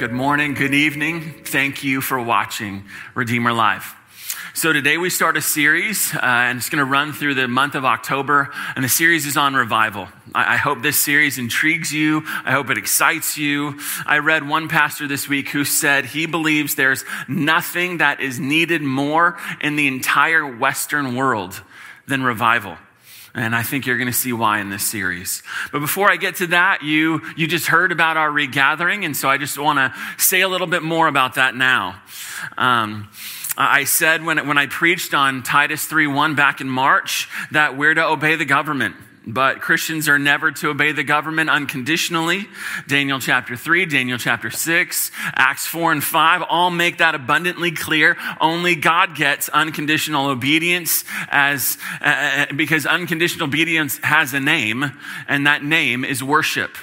Good morning, good evening. Thank you for watching Redeemer Live. So, today we start a series, uh, and it's going to run through the month of October, and the series is on revival. I, I hope this series intrigues you. I hope it excites you. I read one pastor this week who said he believes there's nothing that is needed more in the entire Western world than revival. And I think you're going to see why in this series. But before I get to that, you, you just heard about our regathering. And so I just want to say a little bit more about that now. Um, I said when, when I preached on Titus 3.1 back in March that we're to obey the government. But Christians are never to obey the government unconditionally. Daniel chapter 3, Daniel chapter 6, Acts 4 and 5 all make that abundantly clear. Only God gets unconditional obedience as, uh, because unconditional obedience has a name, and that name is worship.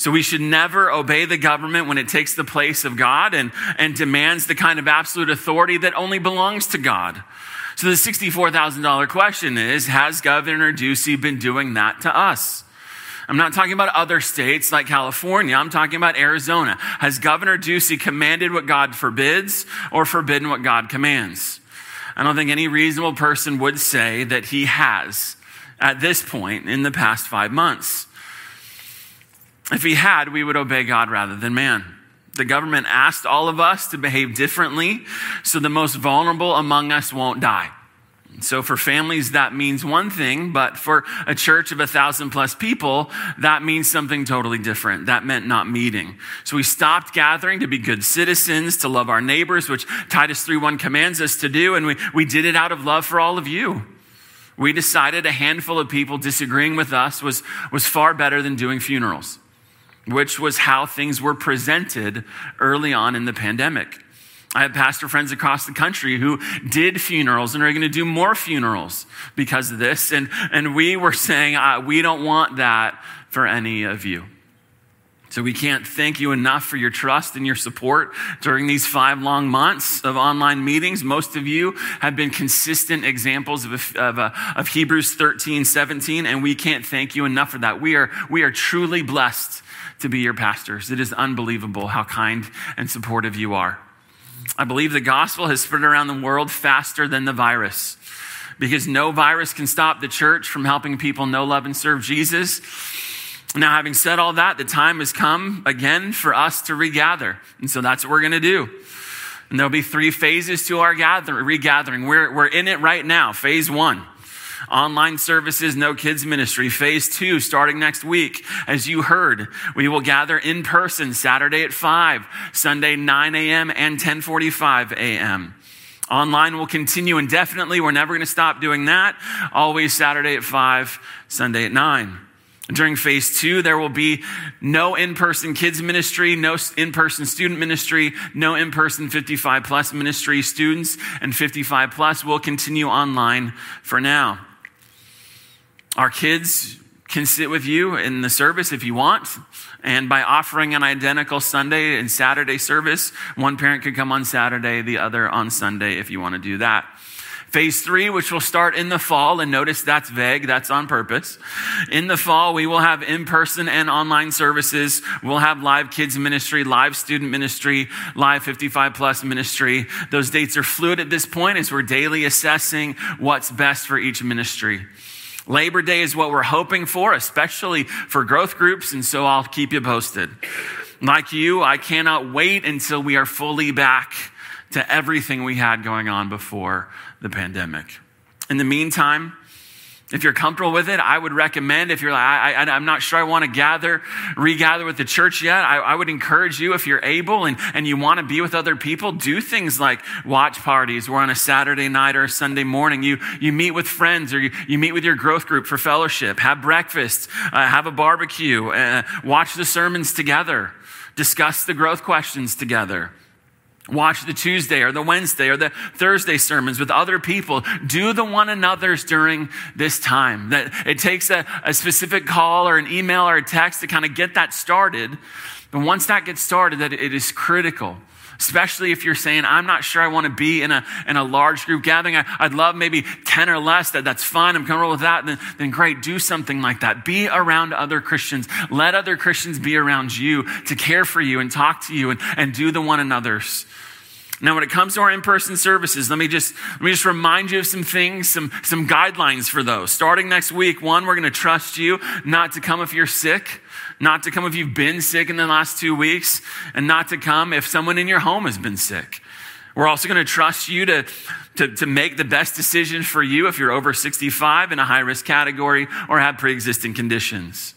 So we should never obey the government when it takes the place of God and, and demands the kind of absolute authority that only belongs to God. So the $64,000 question is Has Governor Ducey been doing that to us? I'm not talking about other states like California. I'm talking about Arizona. Has Governor Ducey commanded what God forbids or forbidden what God commands? I don't think any reasonable person would say that he has at this point in the past five months. If he had, we would obey God rather than man. The government asked all of us to behave differently so the most vulnerable among us won't die. So for families, that means one thing, but for a church of a thousand plus people, that means something totally different. That meant not meeting. So we stopped gathering to be good citizens, to love our neighbors, which Titus 3.1 commands us to do, and we, we did it out of love for all of you. We decided a handful of people disagreeing with us was, was far better than doing funerals which was how things were presented early on in the pandemic. I have pastor friends across the country who did funerals and are going to do more funerals because of this. And, and we were saying, uh, we don't want that for any of you. So we can't thank you enough for your trust and your support during these five long months of online meetings. Most of you have been consistent examples of, of, uh, of Hebrews 13, 17, and we can't thank you enough for that. We are, we are truly blessed to be your pastors. It is unbelievable how kind and supportive you are. I believe the gospel has spread around the world faster than the virus because no virus can stop the church from helping people know, love, and serve Jesus. Now, having said all that, the time has come again for us to regather. And so that's what we're going to do. And there'll be three phases to our gather, regathering. We're, we're in it right now. Phase one online services, no kids ministry. Phase two, starting next week. As you heard, we will gather in person Saturday at 5, Sunday 9 a.m. and 1045 a.m. Online will continue indefinitely. We're never going to stop doing that. Always Saturday at 5, Sunday at 9. During phase two, there will be no in person kids ministry, no in person student ministry, no in person 55 plus ministry. Students and 55 plus will continue online for now. Our kids can sit with you in the service if you want. And by offering an identical Sunday and Saturday service, one parent could come on Saturday, the other on Sunday if you want to do that. Phase three, which will start in the fall, and notice that's vague, that's on purpose. In the fall, we will have in person and online services. We'll have live kids ministry, live student ministry, live 55 plus ministry. Those dates are fluid at this point as we're daily assessing what's best for each ministry. Labor Day is what we're hoping for, especially for growth groups, and so I'll keep you posted. Like you, I cannot wait until we are fully back to everything we had going on before the pandemic. In the meantime, if you're comfortable with it, I would recommend, if you're like, I, am not sure I want to gather, regather with the church yet, I, I would encourage you, if you're able and, and you want to be with other people, do things like watch parties. Where on a Saturday night or a Sunday morning. You, you meet with friends or you, you meet with your growth group for fellowship, have breakfast, uh, have a barbecue, uh, watch the sermons together, discuss the growth questions together. Watch the Tuesday or the Wednesday or the Thursday sermons with other people. Do the one another's during this time. That it takes a, a specific call or an email or a text to kind of get that started. But once that gets started, that it is critical especially if you're saying, I'm not sure I want to be in a, in a large group gathering. I, would love maybe 10 or less. That, that's fine. I'm comfortable with that. Then, then great. Do something like that. Be around other Christians. Let other Christians be around you to care for you and talk to you and, and do the one another's. Now, when it comes to our in-person services, let me just let me just remind you of some things, some some guidelines for those. Starting next week, one, we're going to trust you not to come if you're sick not to come if you've been sick in the last two weeks, and not to come if someone in your home has been sick. We're also going to trust you to, to, to make the best decision for you if you're over 65 in a high risk category or have pre existing conditions.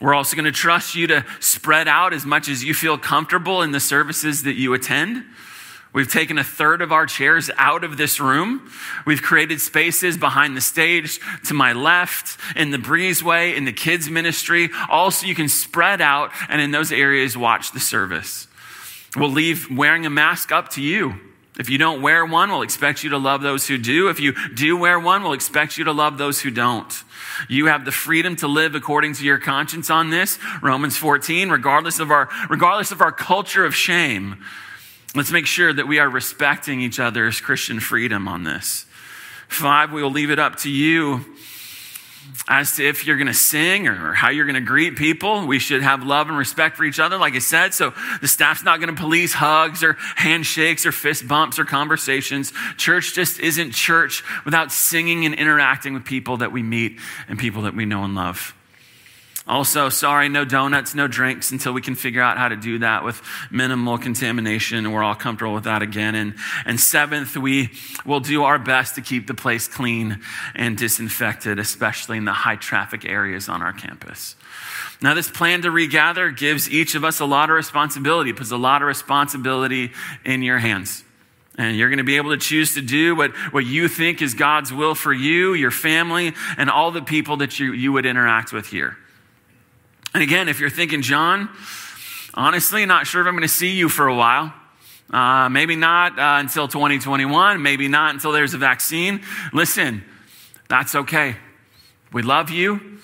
We're also going to trust you to spread out as much as you feel comfortable in the services that you attend. We've taken a third of our chairs out of this room. We've created spaces behind the stage, to my left, in the breezeway, in the kids' ministry, all so you can spread out and in those areas watch the service. We'll leave wearing a mask up to you. If you don't wear one, we'll expect you to love those who do. If you do wear one, we'll expect you to love those who don't. You have the freedom to live according to your conscience on this. Romans 14, regardless of our, regardless of our culture of shame, Let's make sure that we are respecting each other's Christian freedom on this. Five, we will leave it up to you as to if you're going to sing or how you're going to greet people. We should have love and respect for each other, like I said. So the staff's not going to police hugs or handshakes or fist bumps or conversations. Church just isn't church without singing and interacting with people that we meet and people that we know and love. Also, sorry, no donuts, no drinks until we can figure out how to do that with minimal contamination. And we're all comfortable with that again. And, and seventh, we will do our best to keep the place clean and disinfected, especially in the high traffic areas on our campus. Now, this plan to regather gives each of us a lot of responsibility, puts a lot of responsibility in your hands. And you're going to be able to choose to do what, what you think is God's will for you, your family, and all the people that you, you would interact with here. And again, if you're thinking, Jon, honestly, not sure if I'm going to see you for a while. Uh, maybe not uh, until 2021, maybe not until there's a vaccine. Listen, that's okay. We love you.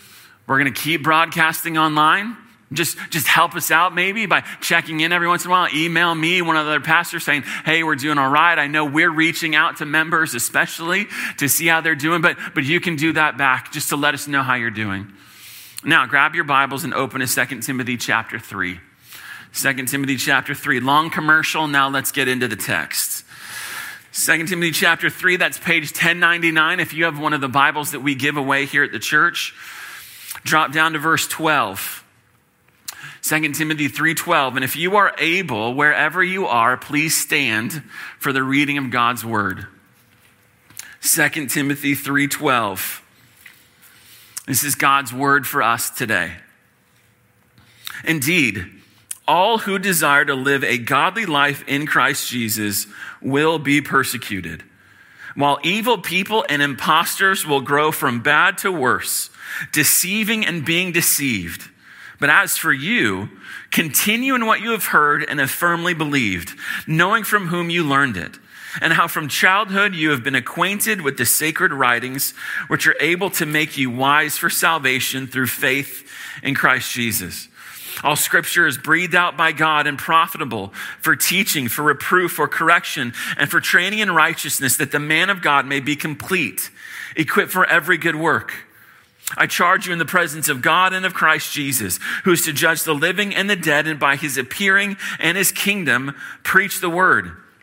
We're going to keep broadcasting online. Just, just help us out maybe by checking in every once in a while. Email me, one of the other pastors saying, Hey, we're doing all right. I know we're reaching out to members, especially to see how they're doing, but, but you can do that back just to let us know how you're doing. Now, grab your Bibles and open to 2 Timothy chapter 3. 2 Timothy chapter 3. Long commercial. Now let's get into the text. 2 Timothy chapter 3, that's page 1099. If you have one of the Bibles that we give away here at the church, drop down to verse 12. 2 Timothy 3:12 and if you are able wherever you are please stand for the reading of God's word. 2 Timothy 3:12 this is God's word for us today. Indeed, all who desire to live a godly life in Christ Jesus will be persecuted, while evil people and impostors will grow from bad to worse, deceiving and being deceived. But as for you, continue in what you have heard and have firmly believed, knowing from whom you learned it and how from childhood you have been acquainted with the sacred writings, which are able to make you wise for salvation through faith in Christ Jesus. All scripture is breathed out by God and profitable for teaching, for reproof, for correction, and for training in righteousness, that the man of God may be complete, equipped for every good work. I charge you in the presence of God and of Christ Jesus, who is to judge the living and the dead, and by his appearing and his kingdom, preach the word.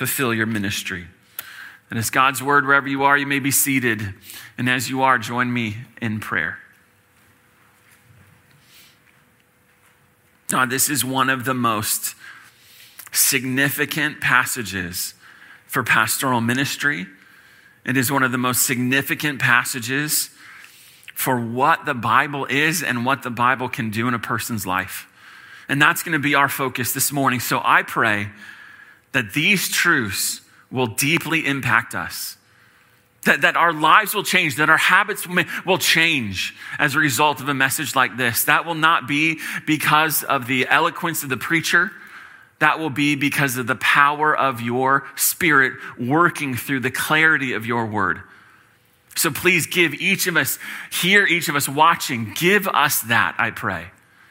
fulfill your ministry. And as God's word, wherever you are, you may be seated. And as you are, join me in prayer. God, this is one of the most significant passages for pastoral ministry. It is one of the most significant passages for what the Bible is and what the Bible can do in a person's life. And that's going to be our focus this morning. So I pray that these truths will deeply impact us. That, that our lives will change, that our habits will change as a result of a message like this. That will not be because of the eloquence of the preacher. That will be because of the power of your spirit working through the clarity of your word. So please give each of us, here, each of us watching, give us that, I pray.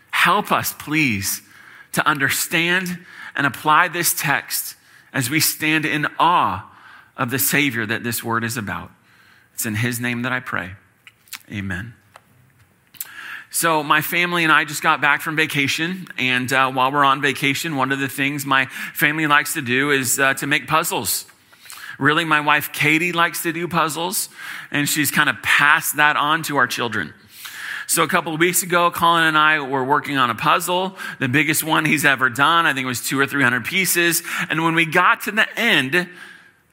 Help us, please, to understand and apply this text as we stand in awe of the Savior that this word is about. It's in His name that I pray. Amen. So, my family and I just got back from vacation. And uh, while we're on vacation, one of the things my family likes to do is uh, to make puzzles. Really, my wife Katie likes to do puzzles, and she's kind of passed that on to our children. So a couple of weeks ago, Colin and I were working on a puzzle, the biggest one he's ever done. I think it was two or 300 pieces. And when we got to the end,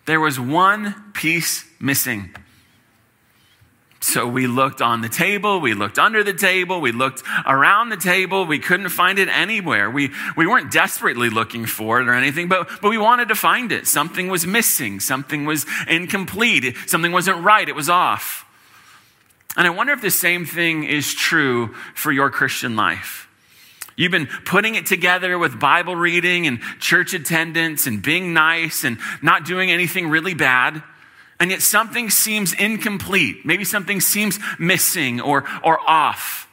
there was one piece missing. So we looked on the table, we looked under the table, we looked around the table, we couldn't find it anywhere. We, we weren't desperately looking for it or anything, but, but we wanted to find it. Something was missing, something was incomplete, something wasn't right, it was off. And I wonder if the same thing is true for your Christian life. You've been putting it together with Bible reading and church attendance and being nice and not doing anything really bad. And yet something seems incomplete. Maybe something seems missing or, or off.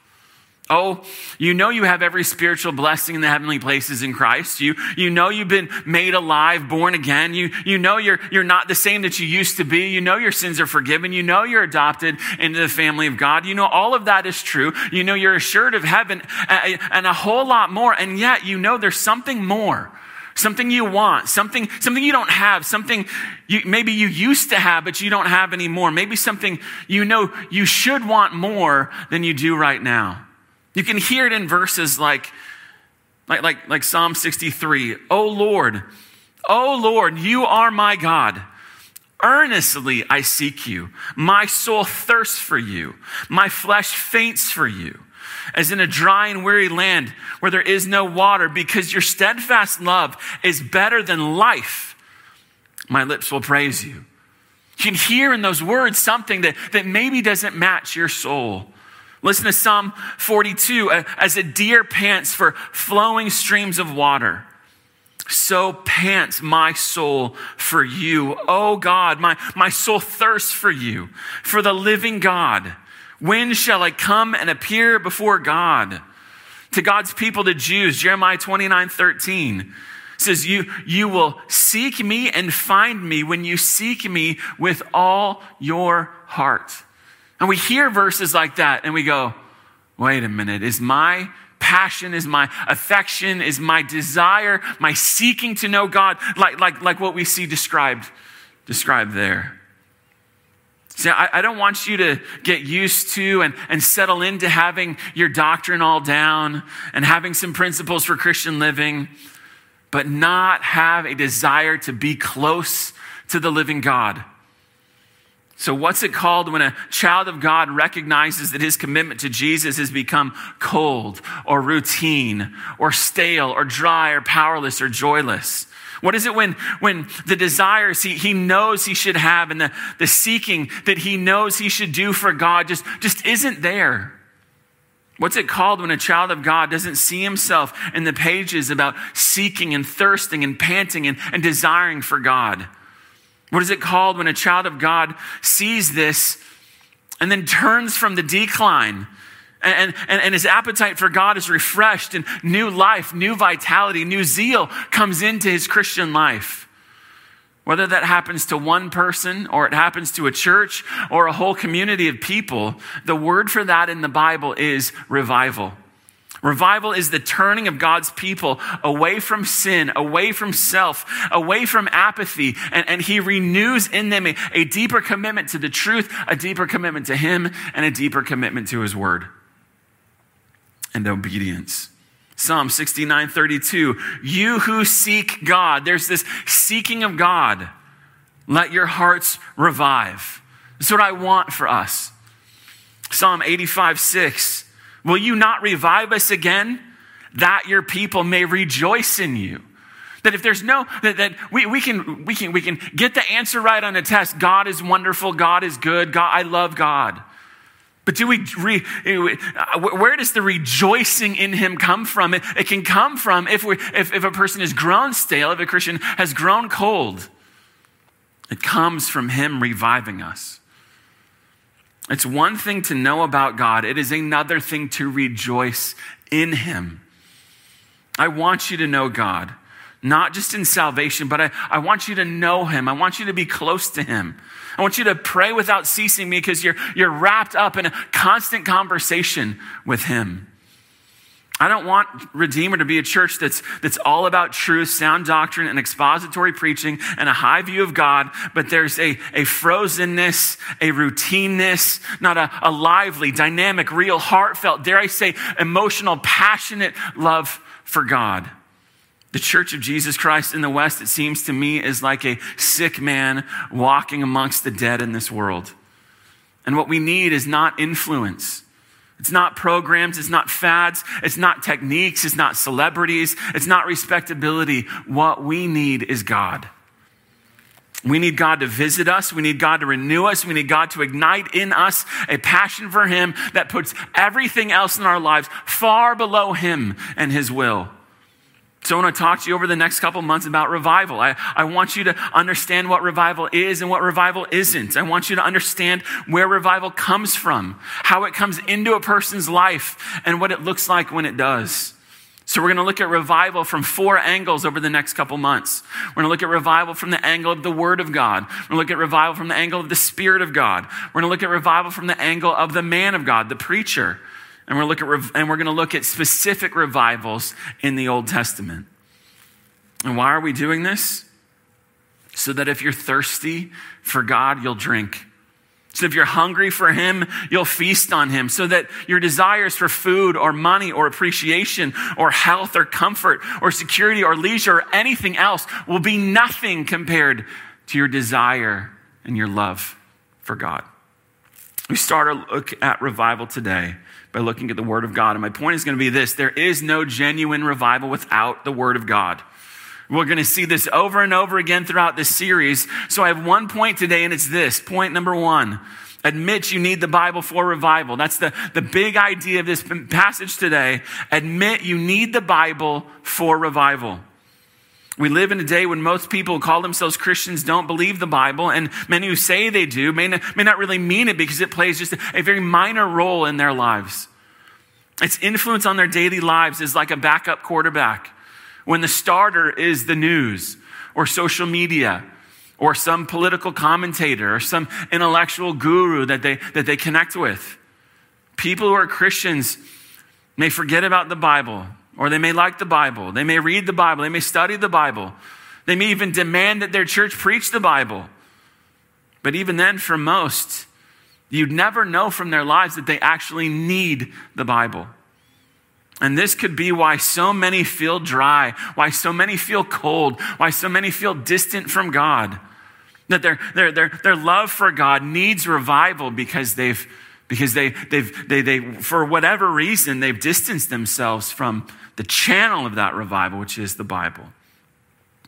Oh, you know you have every spiritual blessing in the heavenly places in Christ. You, you know you've been made alive, born again. You, you know you're, you're not the same that you used to be. You know your sins are forgiven. You know you're adopted into the family of God. You know all of that is true. You know you're assured of heaven and a whole lot more. And yet you know there's something more. Something you want, something, something you don't have, something you, maybe you used to have, but you don't have anymore. Maybe something you know you should want more than you do right now. You can hear it in verses like, like, like, like Psalm 63. Oh Lord, oh Lord, you are my God. Earnestly I seek you. My soul thirsts for you. My flesh faints for you, as in a dry and weary land where there is no water, because your steadfast love is better than life. My lips will praise you. You can hear in those words something that, that maybe doesn't match your soul. Listen to Psalm 42 uh, as a deer pants for flowing streams of water. So pants my soul for you. Oh God, my, my soul thirsts for you, for the living God. When shall I come and appear before God? To God's people, the Jews, Jeremiah 29 13 says, you, you will seek me and find me when you seek me with all your heart. And we hear verses like that and we go, wait a minute, is my passion, is my affection, is my desire, my seeking to know God, like, like, like what we see described, described there? See, I, I, don't want you to get used to and, and settle into having your doctrine all down and having some principles for Christian living, but not have a desire to be close to the living God. So, what's it called when a child of God recognizes that his commitment to Jesus has become cold or routine or stale or dry or powerless or joyless? What is it when, when the desires he, he knows he should have and the, the seeking that he knows he should do for God just, just isn't there? What's it called when a child of God doesn't see himself in the pages about seeking and thirsting and panting and, and desiring for God? What is it called when a child of God sees this and then turns from the decline? And, and, and, his appetite for God is refreshed, and new life, new vitality, new zeal comes into his Christian life. Whether that happens to one person or it happens to a church or a whole community of people, the word for that in the Bible is revival. Revival is the turning of God's people away from sin, away from self, away from apathy, and, and He renews in them a, a deeper commitment to the truth, a deeper commitment to Him, and a deeper commitment to His Word and obedience. Psalm 69 32, you who seek God, there's this seeking of God, let your hearts revive. That's what I want for us. Psalm 85 6, Will you not revive us again? that your people may rejoice in you. That if there's no, that, that we, we, can, we, can, we can get the answer right on a test. God is wonderful. God is good. God, I love God. But do we, re, where does the rejoicing in him come from? It, it can come from if, we, if, if a person has grown stale, if a Christian has grown cold. It comes from him reviving us. It's one thing to know about God, it is another thing to rejoice in him. I want you to know God not just in salvation, but I, I want you to know him. I want you to be close to him. I want you to pray without ceasing because you're, you're wrapped up in a constant conversation with him. I don't want Redeemer to be a church that's, that's all about truth, sound doctrine, and expository preaching and a high view of God, but there's a, a frozenness, a routineness, not a, a lively, dynamic, real, heartfelt, dare I say, emotional, passionate love for God. The church of Jesus Christ in the West, it seems to me, is like a sick man walking amongst the dead in this world. And what we need is not influence. It's not programs, it's not fads, it's not techniques, it's not celebrities, it's not respectability. What we need is God. We need God to visit us. We need God to renew us. We need God to ignite in us a passion for Him that puts everything else in our lives far below Him and His will. So I want to talk to you over the next couple months about revival. I, I want you to understand what revival is and what revival isn't. I want you to understand where revival comes from, how it comes into a person's life, and what it looks like when it does. So we're going to look at revival from four angles over the next couple months. We're going to look at revival from the angle of the Word of God. We're going to look at revival from the angle of the Spirit of God. We're going to look at revival from the angle of the man of God, the preacher. And we're, look at, and we're going to look at specific revivals in the Old Testament. And why are we doing this? So that if you're thirsty for God, you'll drink. So if you're hungry for Him, you'll feast on Him. So that your desires for food or money or appreciation or health or comfort or security or leisure or anything else will be nothing compared to your desire and your love for God. We start our look at revival today by looking at the Word of God. And my point is going to be this there is no genuine revival without the Word of God. We're going to see this over and over again throughout this series. So I have one point today, and it's this point number one. Admit you need the Bible for revival. That's the, the big idea of this passage today. Admit you need the Bible for revival. We live in a day when most people who call themselves Christians don't believe the Bible, and many who say they do may not, may not really mean it because it plays just a, very minor role in their lives. Its influence on their daily lives is like a backup quarterback when the starter is the news or social media or some political commentator or some intellectual guru that they, that they connect with. People who are Christians may forget about the Bible or they may like the Bible. They may read the Bible. They may study the Bible. They may even demand that their church preach the Bible. But even then, for most, you'd never know from their lives that they actually need the Bible. And this could be why so many feel dry, why so many feel cold, why so many feel distant from God. That their, their, their, their love for God needs revival because they've because they, they've, they, they, for whatever reason, they've distanced themselves from the channel of that revival, which is the Bible.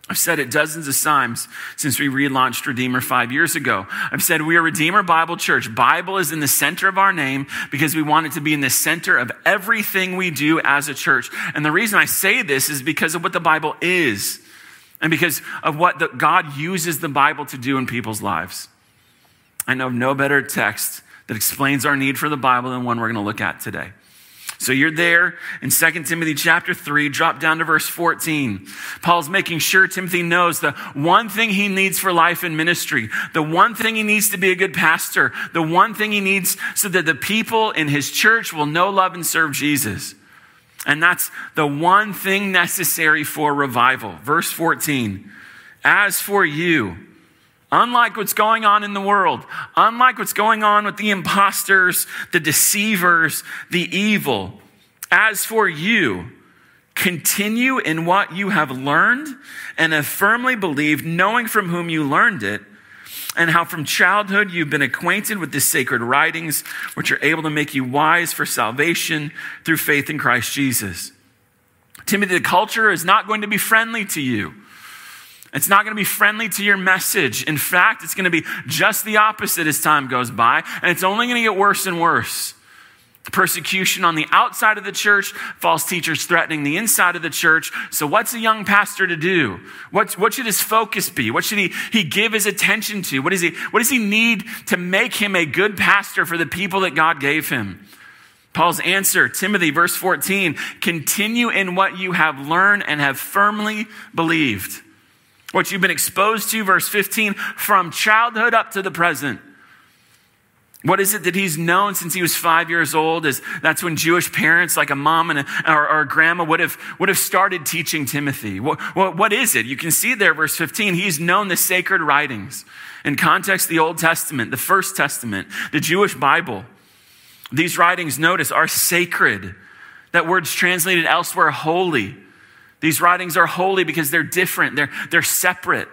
I've said it dozens of times since we relaunched Redeemer five years ago. I've said we are Redeemer Bible Church. Bible is in the center of our name because we want it to be in the center of everything we do as a church. And the reason I say this is because of what the Bible is and because of what the, God uses the Bible to do in people's lives. I know of no better text that explains our need for the Bible than one we're going to look at today. So you're there in 2 Timothy chapter 3, drop down to verse 14. Paul's making sure Timothy knows the one thing he needs for life and ministry, the one thing he needs to be a good pastor, the one thing he needs so that the people in his church will know, love, and serve Jesus. And that's the one thing necessary for revival. Verse 14. As for you, Unlike what's going on in the world, unlike what's going on with the imposters, the deceivers, the evil, as for you, continue in what you have learned and have firmly believed, knowing from whom you learned it, and how from childhood you've been acquainted with the sacred writings, which are able to make you wise for salvation through faith in Christ Jesus. Timothy, the culture is not going to be friendly to you. It's not going to be friendly to your message. In fact, it's going to be just the opposite as time goes by, and it's only going to get worse and worse. Persecution on the outside of the church, false teachers threatening the inside of the church. So, what's a young pastor to do? What's, what should his focus be? What should he, he give his attention to? What, is he, what does he need to make him a good pastor for the people that God gave him? Paul's answer, Timothy, verse 14, continue in what you have learned and have firmly believed. What you've been exposed to, verse 15, from childhood up to the present. What is it that he's known since he was five years old? Is that's when Jewish parents, like a mom and a, or, or, a grandma, would have would have started teaching Timothy. What, what, what is it? You can see there, verse 15. He's known the sacred writings in context, the Old Testament, the First Testament, the Jewish Bible. These writings, notice, are sacred. That word's translated elsewhere, holy. These writings are holy because they're different, they're, they're separate,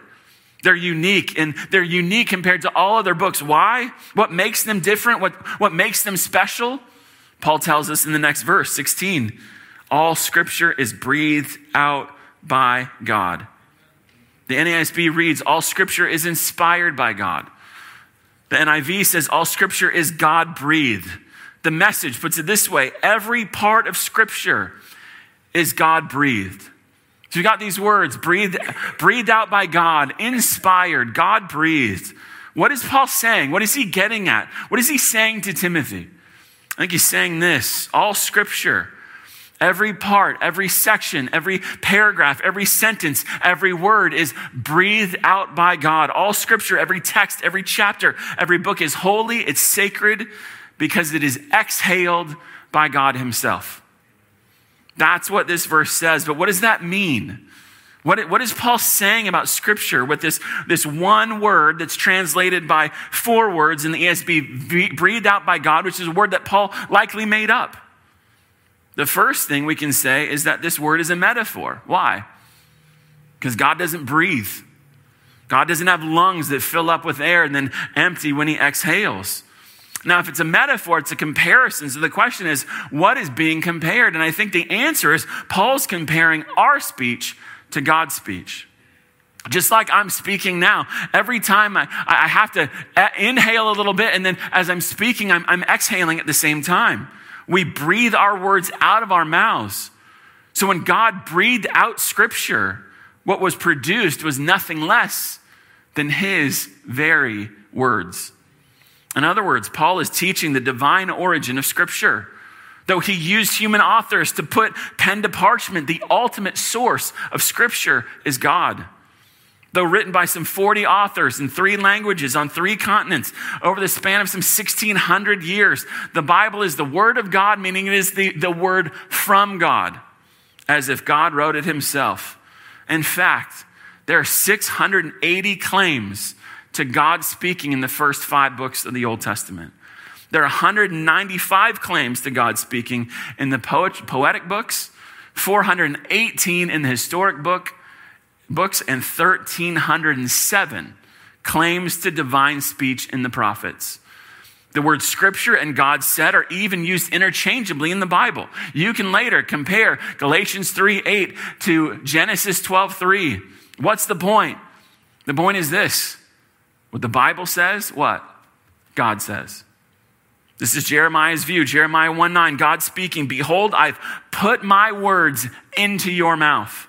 they're unique, and they're unique compared to all other books. Why? What makes them different? What, what makes them special? Paul tells us in the next verse, 16 all scripture is breathed out by God. The NASB reads, All scripture is inspired by God. The NIV says, All scripture is God breathed. The message puts it this way every part of Scripture is God breathed. So you got these words breathed, breathed out by God, inspired, God breathed. What is Paul saying? What is he getting at? What is he saying to Timothy? I think he's saying this all Scripture. Every part, every section, every paragraph, every sentence, every word is breathed out by God. All scripture, every text, every chapter, every book is holy, it's sacred, because it is exhaled by God Himself. That's what this verse says. But what does that mean? What, what is Paul saying about Scripture with this, this one word that's translated by four words in the ESV, breathed out by God, which is a word that Paul likely made up? The first thing we can say is that this word is a metaphor. Why? Because God doesn't breathe. God doesn't have lungs that fill up with air and then empty when he exhales. Now, if it's a metaphor, it's a comparison. So the question is, what is being compared? And I think the answer is Paul's comparing our speech to God's speech. Just like I'm speaking now, every time I, I have to inhale a little bit, and then as I'm speaking, I'm, I'm exhaling at the same time. We breathe our words out of our mouths. So when God breathed out scripture, what was produced was nothing less than his very words. In other words, Paul is teaching the divine origin of Scripture. Though he used human authors to put pen to parchment, the ultimate source of Scripture is God. Though written by some 40 authors in three languages on three continents over the span of some 1600 years, the Bible is the Word of God, meaning it is the, the Word from God, as if God wrote it himself. In fact, there are 680 claims to God speaking in the first five books of the Old Testament. There are 195 claims to God speaking in the poet, poetic books, 418 in the historic book, books, and 1,307 claims to divine speech in the prophets. The word scripture and God said are even used interchangeably in the Bible. You can later compare Galatians 3 8 to Genesis 12 3. What's the point? The point is this what the Bible says, what? God says. This is Jeremiah's view. Jeremiah 1 9, God speaking, Behold, I've put my words into your mouth.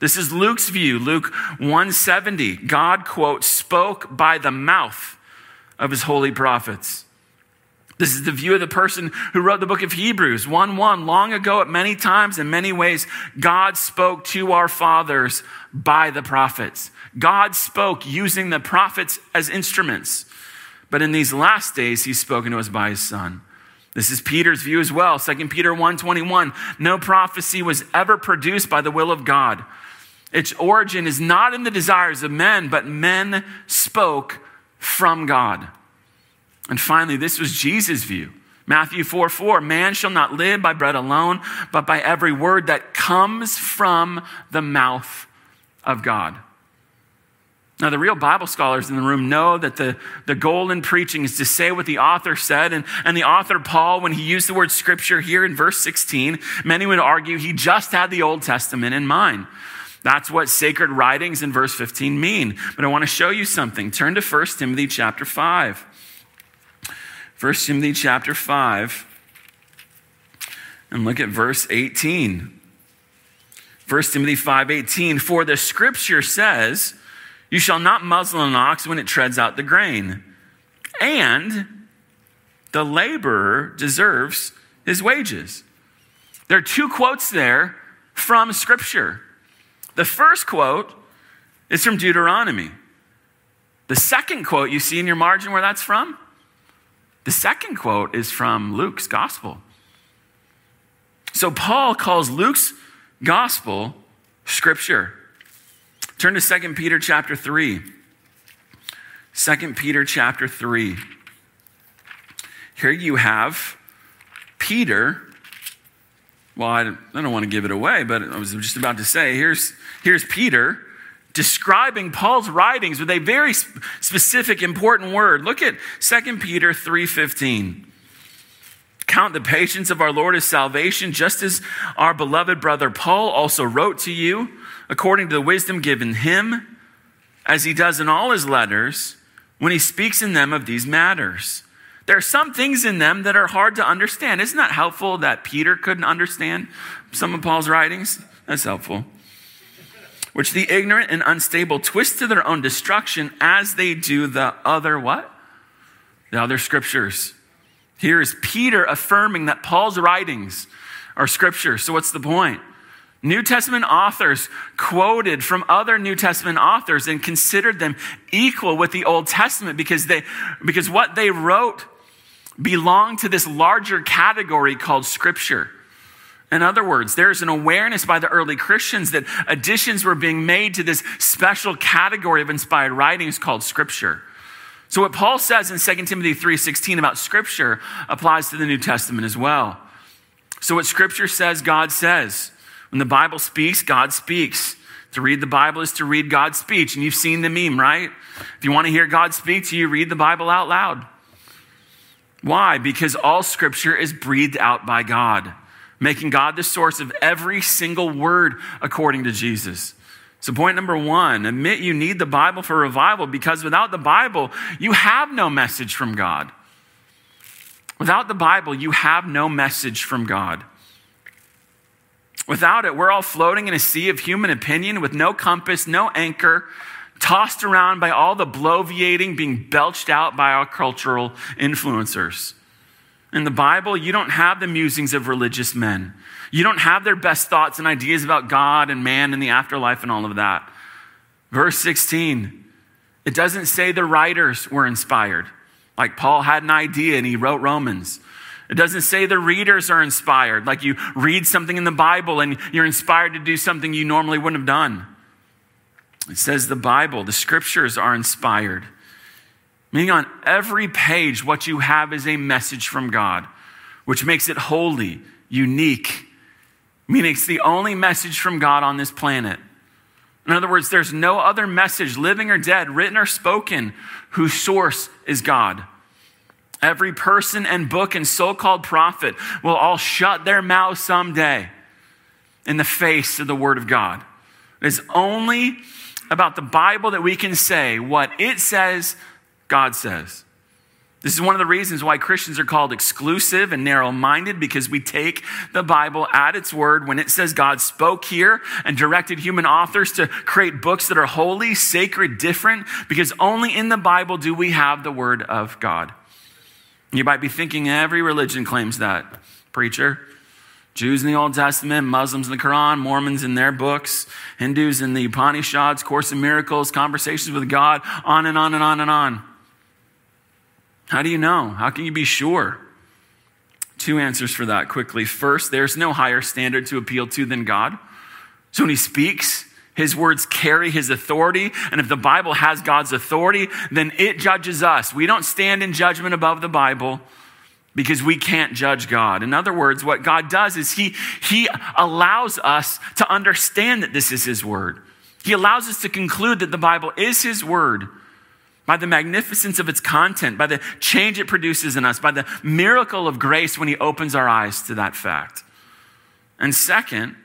This is Luke's view. Luke 170, God, quote, spoke by the mouth of his holy prophets. This is the view of the person who wrote the book of Hebrews 1 1. Long ago, at many times, in many ways, God spoke to our fathers by the prophets. God spoke using the prophets as instruments. But in these last days, he's spoken to us by his son. This is Peter's view as well. 2 Peter 1:21. No prophecy was ever produced by the will of God. Its origin is not in the desires of men, but men spoke from God. And finally, this was Jesus' view. Matthew 4 4, man shall not live by bread alone, but by every word that comes from the mouth of God. Now, the real Bible scholars in the room know that the, the goal in preaching is to say what the author said. And, and the author, Paul, when he used the word scripture here in verse 16, many would argue he just had the Old Testament in mind. That's what sacred writings in verse 15 mean. But I want to show you something. Turn to 1 Timothy chapter 5. 1 Timothy chapter 5 and look at verse 18. 1 Timothy 5:18 for the scripture says you shall not muzzle an ox when it treads out the grain and the laborer deserves his wages. There are two quotes there from scripture. The first quote is from Deuteronomy. The second quote you see in your margin where that's from? The second quote is from Luke's gospel. So Paul calls Luke's gospel scripture. Turn to 2 Peter chapter 3. 2 Peter chapter 3. Here you have Peter. Well, I don't want to give it away, but I was just about to say here's, here's Peter describing Paul's writings with a very specific important word. Look at 2 Peter 3:15. Count the patience of our Lord as salvation, just as our beloved brother Paul also wrote to you, according to the wisdom given him, as he does in all his letters, when he speaks in them of these matters. There are some things in them that are hard to understand. Isn't that helpful that Peter couldn't understand some of Paul's writings? That's helpful. Which the ignorant and unstable twist to their own destruction as they do the other what? The other scriptures. Here is Peter affirming that Paul's writings are scripture. So, what's the point? New Testament authors quoted from other New Testament authors and considered them equal with the Old Testament because, they, because what they wrote belonged to this larger category called Scripture. In other words, there's an awareness by the early Christians that additions were being made to this special category of inspired writings called Scripture. So what Paul says in 2 Timothy 3:16 about scripture applies to the New Testament as well. So what scripture says, God says. When the Bible speaks, God speaks. To read the Bible is to read God's speech. And you've seen the meme, right? If you want to hear God speak to you, read the Bible out loud. Why? Because all scripture is breathed out by God, making God the source of every single word according to Jesus. So, point number one admit you need the Bible for revival because without the Bible, you have no message from God. Without the Bible, you have no message from God. Without it, we're all floating in a sea of human opinion with no compass, no anchor, tossed around by all the bloviating being belched out by our cultural influencers. In the Bible, you don't have the musings of religious men. You don't have their best thoughts and ideas about God and man and the afterlife and all of that. Verse 16, it doesn't say the writers were inspired. Like Paul had an idea and he wrote Romans. It doesn't say the readers are inspired, like you read something in the Bible and you're inspired to do something you normally wouldn't have done. It says the Bible, the scriptures are inspired. Meaning on every page, what you have is a message from God, which makes it holy, unique, meaning it's the only message from God on this planet. In other words, there's no other message, living or dead, written or spoken, whose source is God. Every person and book and so called prophet will all shut their mouth someday in the face of the Word of God. It is only about the Bible that we can say what it says, God says. This is one of the reasons why Christians are called exclusive and narrow minded because we take the Bible at its word when it says God spoke here and directed human authors to create books that are holy, sacred, different, because only in the Bible do we have the word of God. You might be thinking every religion claims that. Preacher, Jews in the Old Testament, Muslims in the Quran, Mormons in their books, Hindus in the Upanishads, Course in Miracles, Conversations with God, on and on and on and on. How do you know? How can you be sure? Two answers for that quickly. First, there's no higher standard to appeal to than God. So when he speaks, his words carry his authority. And if the Bible has God's authority, then it judges us. We don't stand in judgment above the Bible because we can't judge God. In other words, what God does is he, he allows us to understand that this is his word. He allows us to conclude that the Bible is His Word by the magnificence of its content, by the change it produces in us, by the miracle of grace when He opens our eyes to that fact. And second,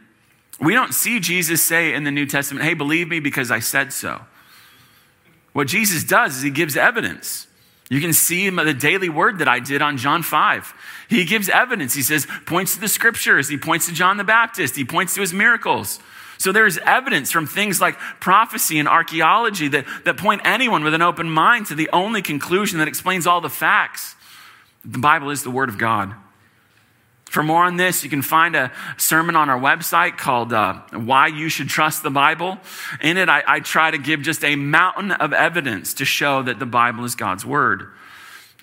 we don't see Jesus say in the New Testament, hey, believe me because I said so. What Jesus does is He gives evidence. You can see the daily word that I did on John 5. He gives evidence. He says, points to the scriptures. He points to John the Baptist. He points to his miracles. So there's evidence from things like prophecy and archaeology that, that point anyone with an open mind to the only conclusion that explains all the facts. The Bible is the Word of God. For more on this, you can find a sermon on our website called uh, Why You Should Trust the Bible. In it, I, I try to give just a mountain of evidence to show that the Bible is God's Word.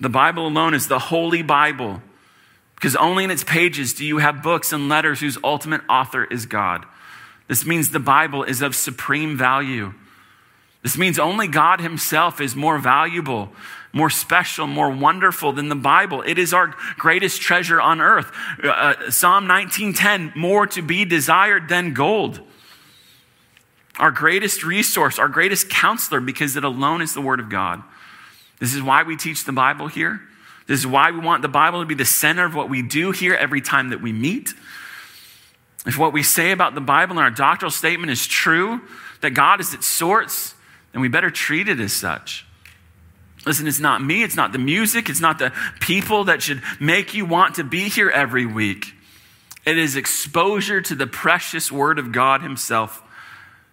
The Bible alone is the Holy Bible because only in its pages do you have books and letters whose ultimate author is God. This means the Bible is of supreme value. This means only God Himself is more valuable, more special, more wonderful than the Bible. It is our greatest treasure on earth. Uh, uh Psalm 19:10, more to be desired than gold. Our greatest resource, our greatest counselor, because it alone is the Word of God. This is why we teach the Bible here. This is why we want the Bible to be the center of what we do here every time that we meet. If what we say about the Bible and our doctrinal statement is true, that God is its source, then we better treat it as such. Listen, it's not me, it's not the music, it's not the people that should make you want to be here every week. It is exposure to the precious Word of God Himself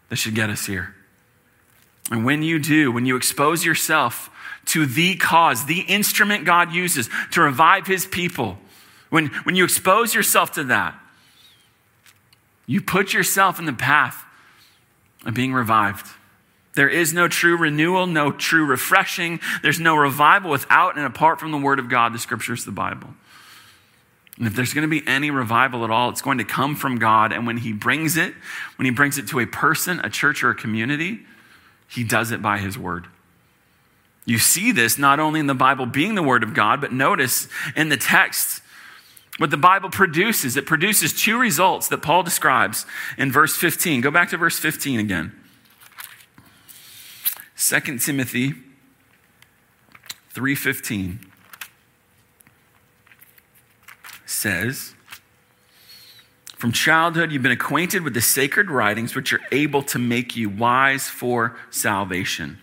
that should get us here. And when you do, when you expose yourself to the cause, the instrument God uses to revive His people, when, when you expose yourself to that, you put yourself in the path of being revived. There is no true renewal, no true refreshing. There's no revival without and apart from the Word of God, the Scriptures, the Bible. And if there's going to be any revival at all, it's going to come from God. And when He brings it, when He brings it to a person, a church, or a community, He does it by His Word. You see this not only in the Bible being the Word of God, but notice in the text what the Bible produces. It produces two results that Paul describes in verse 15. Go back to verse 15 again. 2 Timothy 3:15 says, From childhood you've been acquainted with the sacred writings which are able to make you wise for salvation.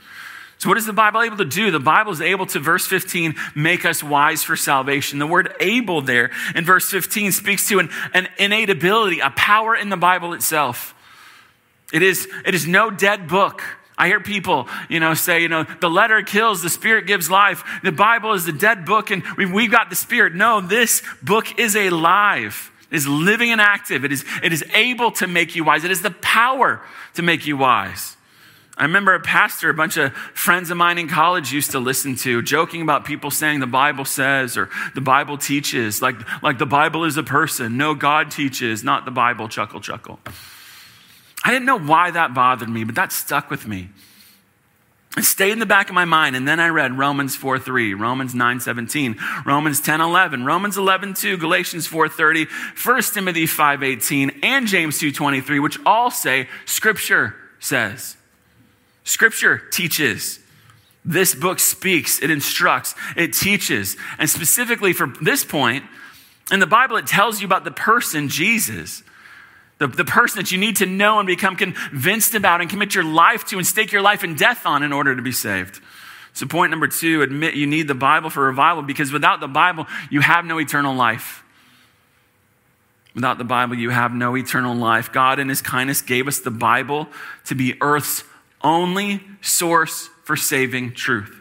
So, what is the Bible able to do? The Bible is able to, verse 15, make us wise for salvation. The word able there in verse 15 speaks to an, an innate ability, a power in the Bible itself. It is, it is no dead book. I hear people, you know, say, you know, the letter kills, the spirit gives life. The Bible is the dead book and we've, we've got the spirit. No, this book is alive. It is living and active. It is, it is able to make you wise. It is the power to make you wise. I remember a pastor, a bunch of friends of mine in college used to listen to, joking about people saying the Bible says or the Bible teaches, like, like the Bible is a person. No, God teaches, not the Bible, chuckle, chuckle. I didn't know why that bothered me, but that stuck with me. It stayed in the back of my mind. And then I read Romans 4 3, Romans 9 17, Romans 10 11, Romans 11 2, Galatians 4 30, 1 Timothy 5 18, and James 2 23, which all say Scripture says. Scripture teaches. This book speaks, it instructs, it teaches. And specifically for this point, in the Bible, it tells you about the person, Jesus. The, the person that you need to know and become convinced about and commit your life to and stake your life and death on in order to be saved. So, point number two admit you need the Bible for revival because without the Bible, you have no eternal life. Without the Bible, you have no eternal life. God, in His kindness, gave us the Bible to be Earth's only source for saving truth.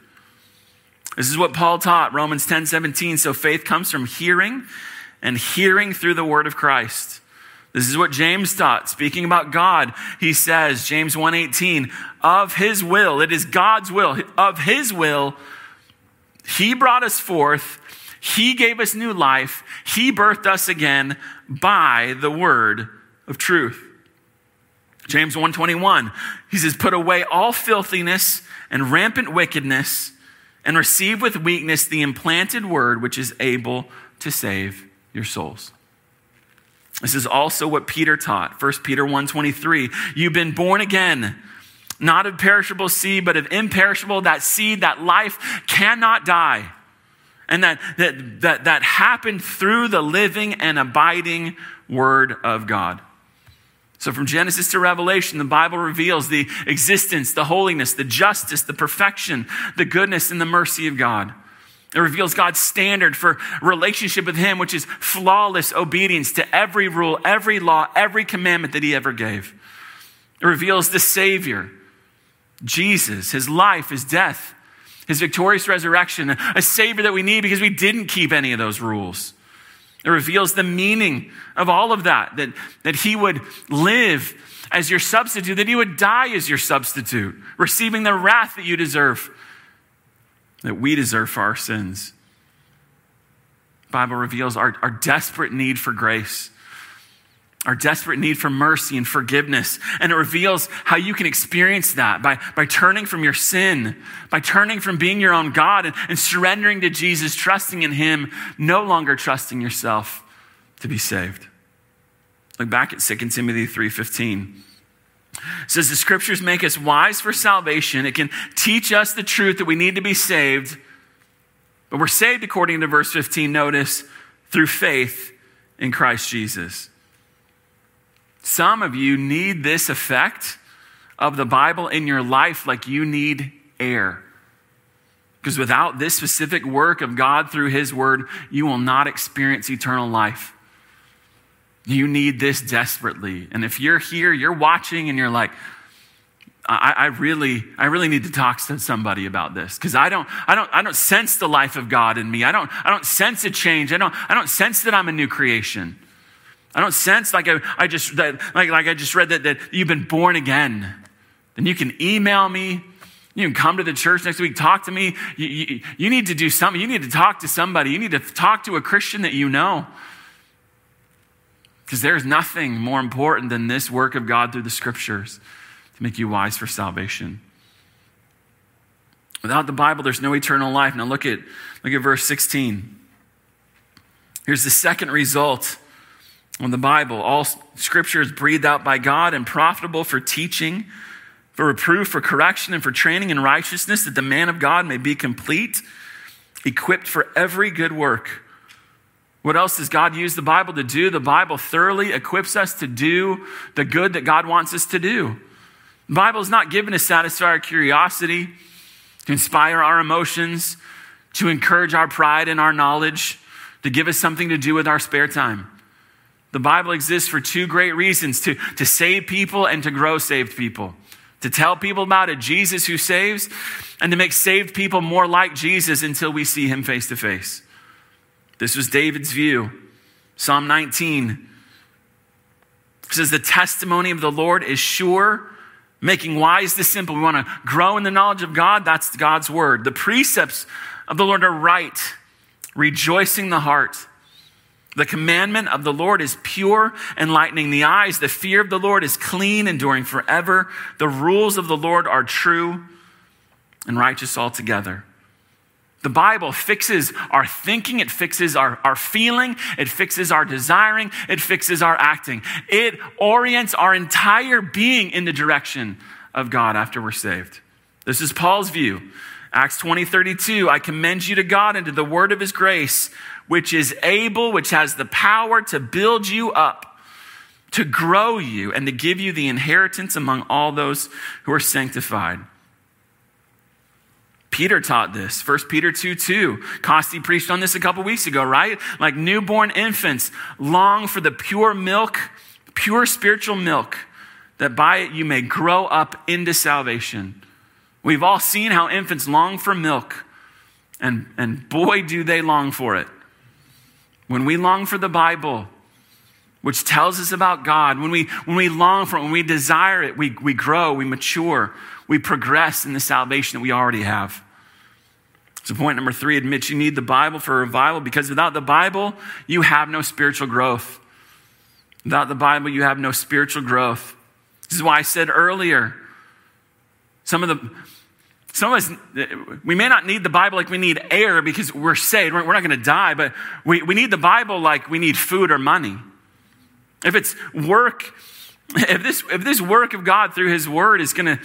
This is what Paul taught, Romans 10 17. So faith comes from hearing, and hearing through the word of Christ. This is what James taught. Speaking about God, he says, James 1:18, of his will, it is God's will, of his will, he brought us forth, he gave us new life, he birthed us again by the word of truth. James 121, he says, put away all filthiness and rampant wickedness and receive with weakness the implanted word which is able to save your souls. This is also what Peter taught. 1 Peter 1:23. You've been born again, not of perishable seed, but of imperishable. That seed, that life cannot die. And that, that, that, that happened through the living and abiding word of God. So, from Genesis to Revelation, the Bible reveals the existence, the holiness, the justice, the perfection, the goodness, and the mercy of God. It reveals God's standard for relationship with Him, which is flawless obedience to every rule, every law, every commandment that He ever gave. It reveals the Savior, Jesus, His life, His death, His victorious resurrection, a Savior that we need because we didn't keep any of those rules. It reveals the meaning of all of that, that, that He would live as your substitute, that He would die as your substitute, receiving the wrath that you deserve that we deserve for our sins. The Bible reveals our, our desperate need for grace, our desperate need for mercy and forgiveness. And it reveals how you can experience that by, by turning from your sin, by turning from being your own God and, and surrendering to Jesus, trusting in Him, no longer trusting yourself to be saved. Look back at 2 Timothy 3:15. It says the scriptures make us wise for salvation. It can teach us the truth that we need to be saved. But we're saved according to verse 15, notice, through faith in Christ Jesus. Some of you need this effect of the Bible in your life like you need air. Because without this specific work of God through His Word, you will not experience eternal life. You need this desperately. And if you're here, you're watching, and you're like, I, I really, I really need to talk to somebody about this because I don't, I don't, I don't sense the life of God in me. I don't, I don't sense a change. I don't, I don't sense that I'm a new creation. I don't sense like I, I just that, like, like I just read that, that you've been born again. Then you can email me. You can come to the church next week, talk to me. You, you, you need to do something. You need to talk to somebody. You need to talk to a Christian that you know. Because there's nothing more important than this work of God through the scriptures to make you wise for salvation. Without the Bible, there's no eternal life. Now look at, look at verse 16. Here's the second result of the Bible. All scripture is breathed out by God and profitable for teaching, for reproof, for correction, and for training in righteousness, that the man of God may be complete, equipped for every good work. What else does God use the Bible to do? The Bible thoroughly equips us to do the good that God wants us to do. The Bible is not given to satisfy our curiosity, to inspire our emotions, to encourage our pride and our knowledge, to give us something to do with our spare time. The Bible exists for two great reasons to, to save people and to grow saved people. To tell people about a Jesus who saves and to make saved people more like Jesus until we see him face to face. This was David's view. Psalm 19 says, The testimony of the Lord is sure, making wise the simple. We want to grow in the knowledge of God. That's God's word. The precepts of the Lord are right, rejoicing the heart. The commandment of the Lord is pure, enlightening the eyes. The fear of the Lord is clean, enduring forever. The rules of the Lord are true and righteous altogether. The Bible fixes our thinking, it fixes our, our feeling, it fixes our desiring, it fixes our acting. It orients our entire being in the direction of God after we're saved. This is Paul's view. Acts 20 32, I commend you to God and to the word of his grace, which is able, which has the power to build you up, to grow you, and to give you the inheritance among all those who are sanctified. Peter taught this. 1 Peter 2 2. Costi preached on this a couple weeks ago, right? Like newborn infants long for the pure milk, pure spiritual milk, that by it you may grow up into salvation. We've all seen how infants long for milk, and, and boy, do they long for it. When we long for the Bible, which tells us about God, when we, when we long for it, when we desire it, we, we grow, we mature, we progress in the salvation that we already have. So, point number three admit you need the Bible for revival because without the Bible, you have no spiritual growth. Without the Bible, you have no spiritual growth. This is why I said earlier some of the some of us, we may not need the Bible like we need air because we're saved. We're, not going to die, but we, we need the Bible like we need food or money. If it's work, if this, if this work of God through his word is gonna,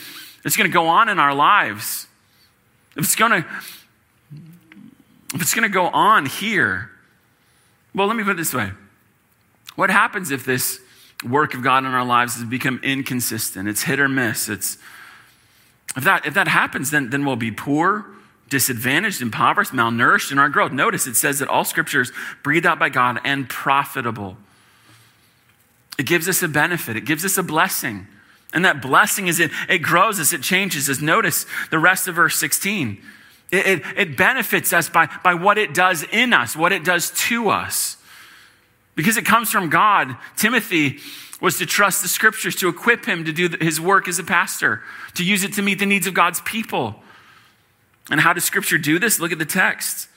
it's gonna go on in our lives, if it's gonna, if it's gonna go on here, well, let me put it this way. What happens if this work of God in our lives has become inconsistent? It's hit or miss. It's if that if that happens, then, then we'll be poor, disadvantaged, impoverished, malnourished in our growth. Notice it says that all scriptures breathed out by God and profitable. It gives us a benefit, it gives us a blessing. And that blessing is it, it grows us, it changes us. Notice the rest of verse 16. It, it, it benefits us by, by what it does in us, what it does to us. Because it comes from God. Timothy was to trust the scriptures, to equip him to do his work as a pastor, to use it to meet the needs of God's people. And how does scripture do this? Look at the text.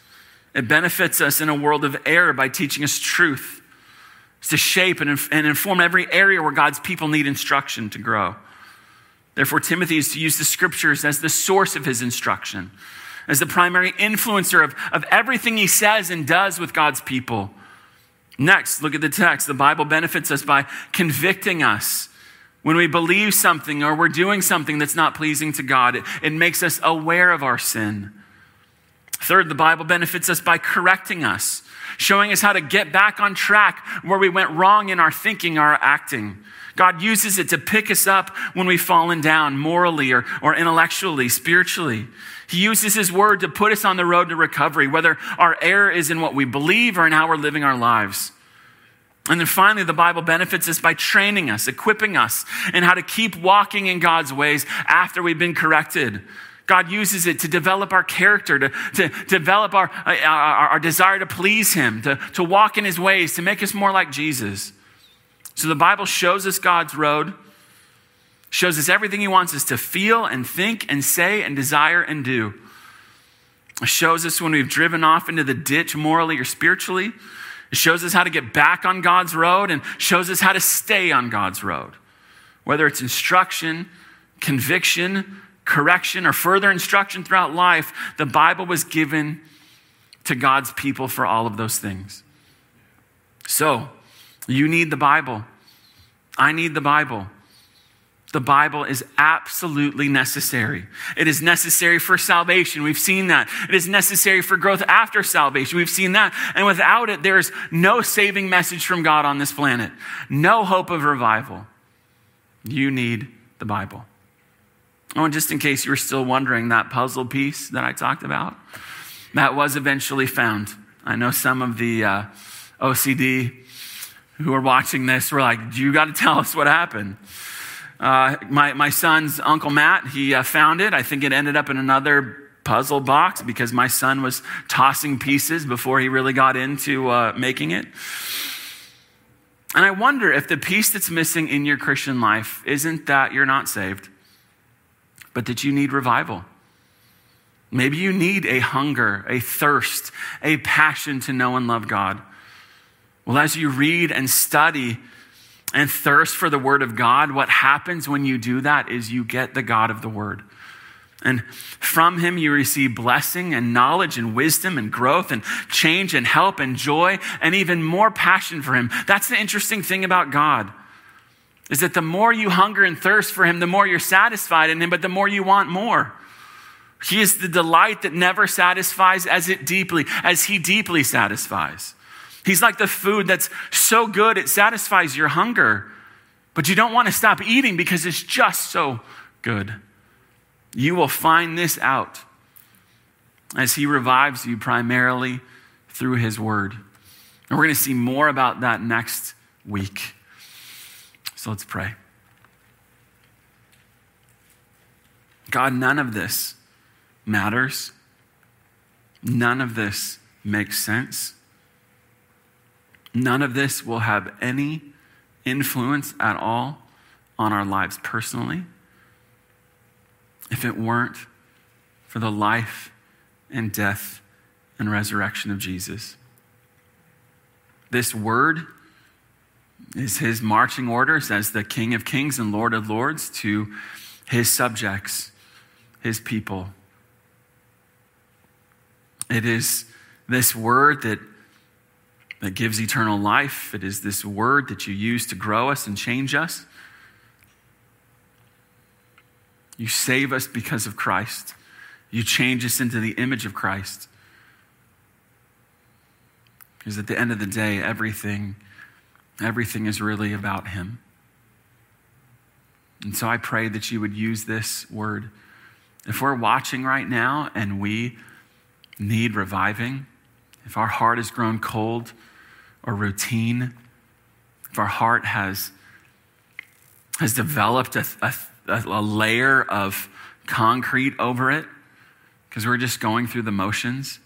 It benefits us in a world of error by teaching us truth. It's to shape and, and inform every area where God's people need instruction to grow. Therefore, Timothy is to use the scriptures as the source of his instruction, as the primary influencer of, of everything he says and does with God's people. Next, look at the text. The Bible benefits us by convicting us. When we believe something or we're doing something that's not pleasing to God, it, it makes us aware of our sin. Third, the Bible benefits us by correcting us, showing us how to get back on track where we went wrong in our thinking, our acting. God uses it to pick us up when we've fallen down morally or, or intellectually, spiritually. He uses His word to put us on the road to recovery, whether our error is in what we believe or in how we're living our lives. And then finally, the Bible benefits us by training us, equipping us in how to keep walking in God's ways after we've been corrected. God uses it to develop our character, to, to develop our, uh, our, our, desire to please Him, to, to walk in His ways, to make us more like Jesus. So the Bible shows us God's road shows us everything he wants us to feel and think and say and desire and do. It shows us when we've driven off into the ditch morally or spiritually. It shows us how to get back on God's road and shows us how to stay on God's road. Whether it's instruction, conviction, correction, or further instruction throughout life, the Bible was given to God's people for all of those things. So, you need the Bible. I need the Bible. The Bible is absolutely necessary. It is necessary for salvation. We've seen that. It is necessary for growth after salvation. We've seen that. And without it, there is no saving message from God on this planet, no hope of revival. You need the Bible. Oh, and just in case you were still wondering, that puzzle piece that I talked about, that was eventually found. I know some of the uh, OCD who are watching this were like, you got to tell us what happened. Uh, my, my son's uncle Matt, he uh, found it. I think it ended up in another puzzle box because my son was tossing pieces before he really got into uh, making it. And I wonder if the piece that's missing in your Christian life isn't that you're not saved, but that you need revival. Maybe you need a hunger, a thirst, a passion to know and love God. Well, as you read and study and thirst for the Word of God, what happens when you do that is you get the God of the Word. And from him, you receive blessing and knowledge and wisdom and growth and change and help and joy and even more passion for him. That's the interesting thing about God is that the more you hunger and thirst for him, the more you're satisfied in him, but the more you want more. He is the delight that never satisfies as it deeply, as he deeply satisfies. He's like the food that's so good it satisfies your hunger, but you don't want to stop eating because it's just so good. You will find this out as He revives you primarily through His Word. And we're going to see more about that next week. So let's pray. God, none of this matters. None of this makes sense. None of this will have any influence at all on our lives personally if it weren't for the life and death and resurrection of Jesus. This word is his marching orders as the King of Kings and Lord of Lords to his subjects, his people. It is this word that that gives eternal life. It is this word that you use to grow us and change us. You save us because of Christ. You change us into the image of Christ. Because at the end of the day, everything, everything is really about Him. And so I pray that you would use this word. If we're watching right now and we need reviving, if our heart has grown cold or routine, if our heart has, has developed a, a, a layer of concrete over it, because we're just going through the motions,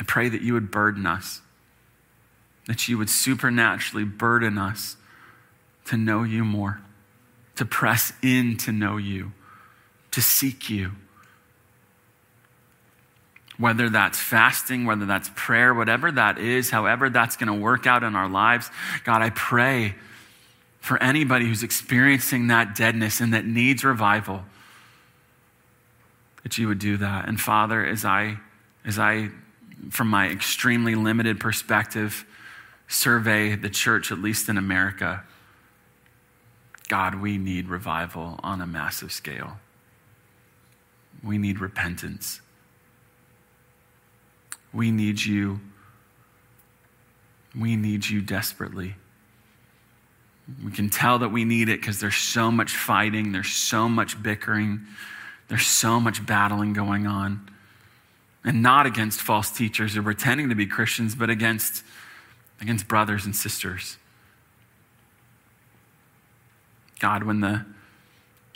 I pray that you would burden us, that you would supernaturally burden us to know you more, to press in to know you, to seek you. Whether that's fasting, whether that's prayer, whatever that is, however that's going to work out in our lives, God, I pray for anybody who's experiencing that deadness and that needs revival that you would do that. And Father, as I, as I, from my extremely limited perspective, survey the church, at least in America, God, we need revival on a massive scale. We need repentance. We need you. We need you desperately. We can tell that we need it because there's so much fighting, there's so much bickering, there's so much battling going on. And not against false teachers are pretending to be Christians, but against, against brothers and sisters. God, when the,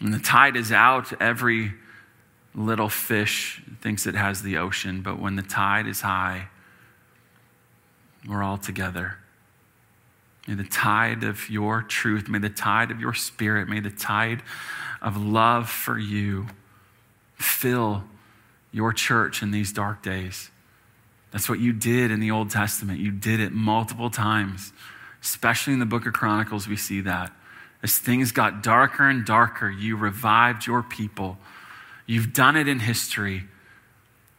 when the tide is out, every little fish thinks it has the ocean, but when the tide is high, we're all together. May the tide of your truth, may the tide of your spirit, may the tide of love for you fill your church in these dark days. That's what you did in the Old Testament. You did it multiple times, especially in the book of Chronicles, we see that. As things got darker and darker, you revived your people. You've done it in history.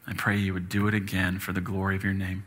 I pray you would do it again for the glory of your name.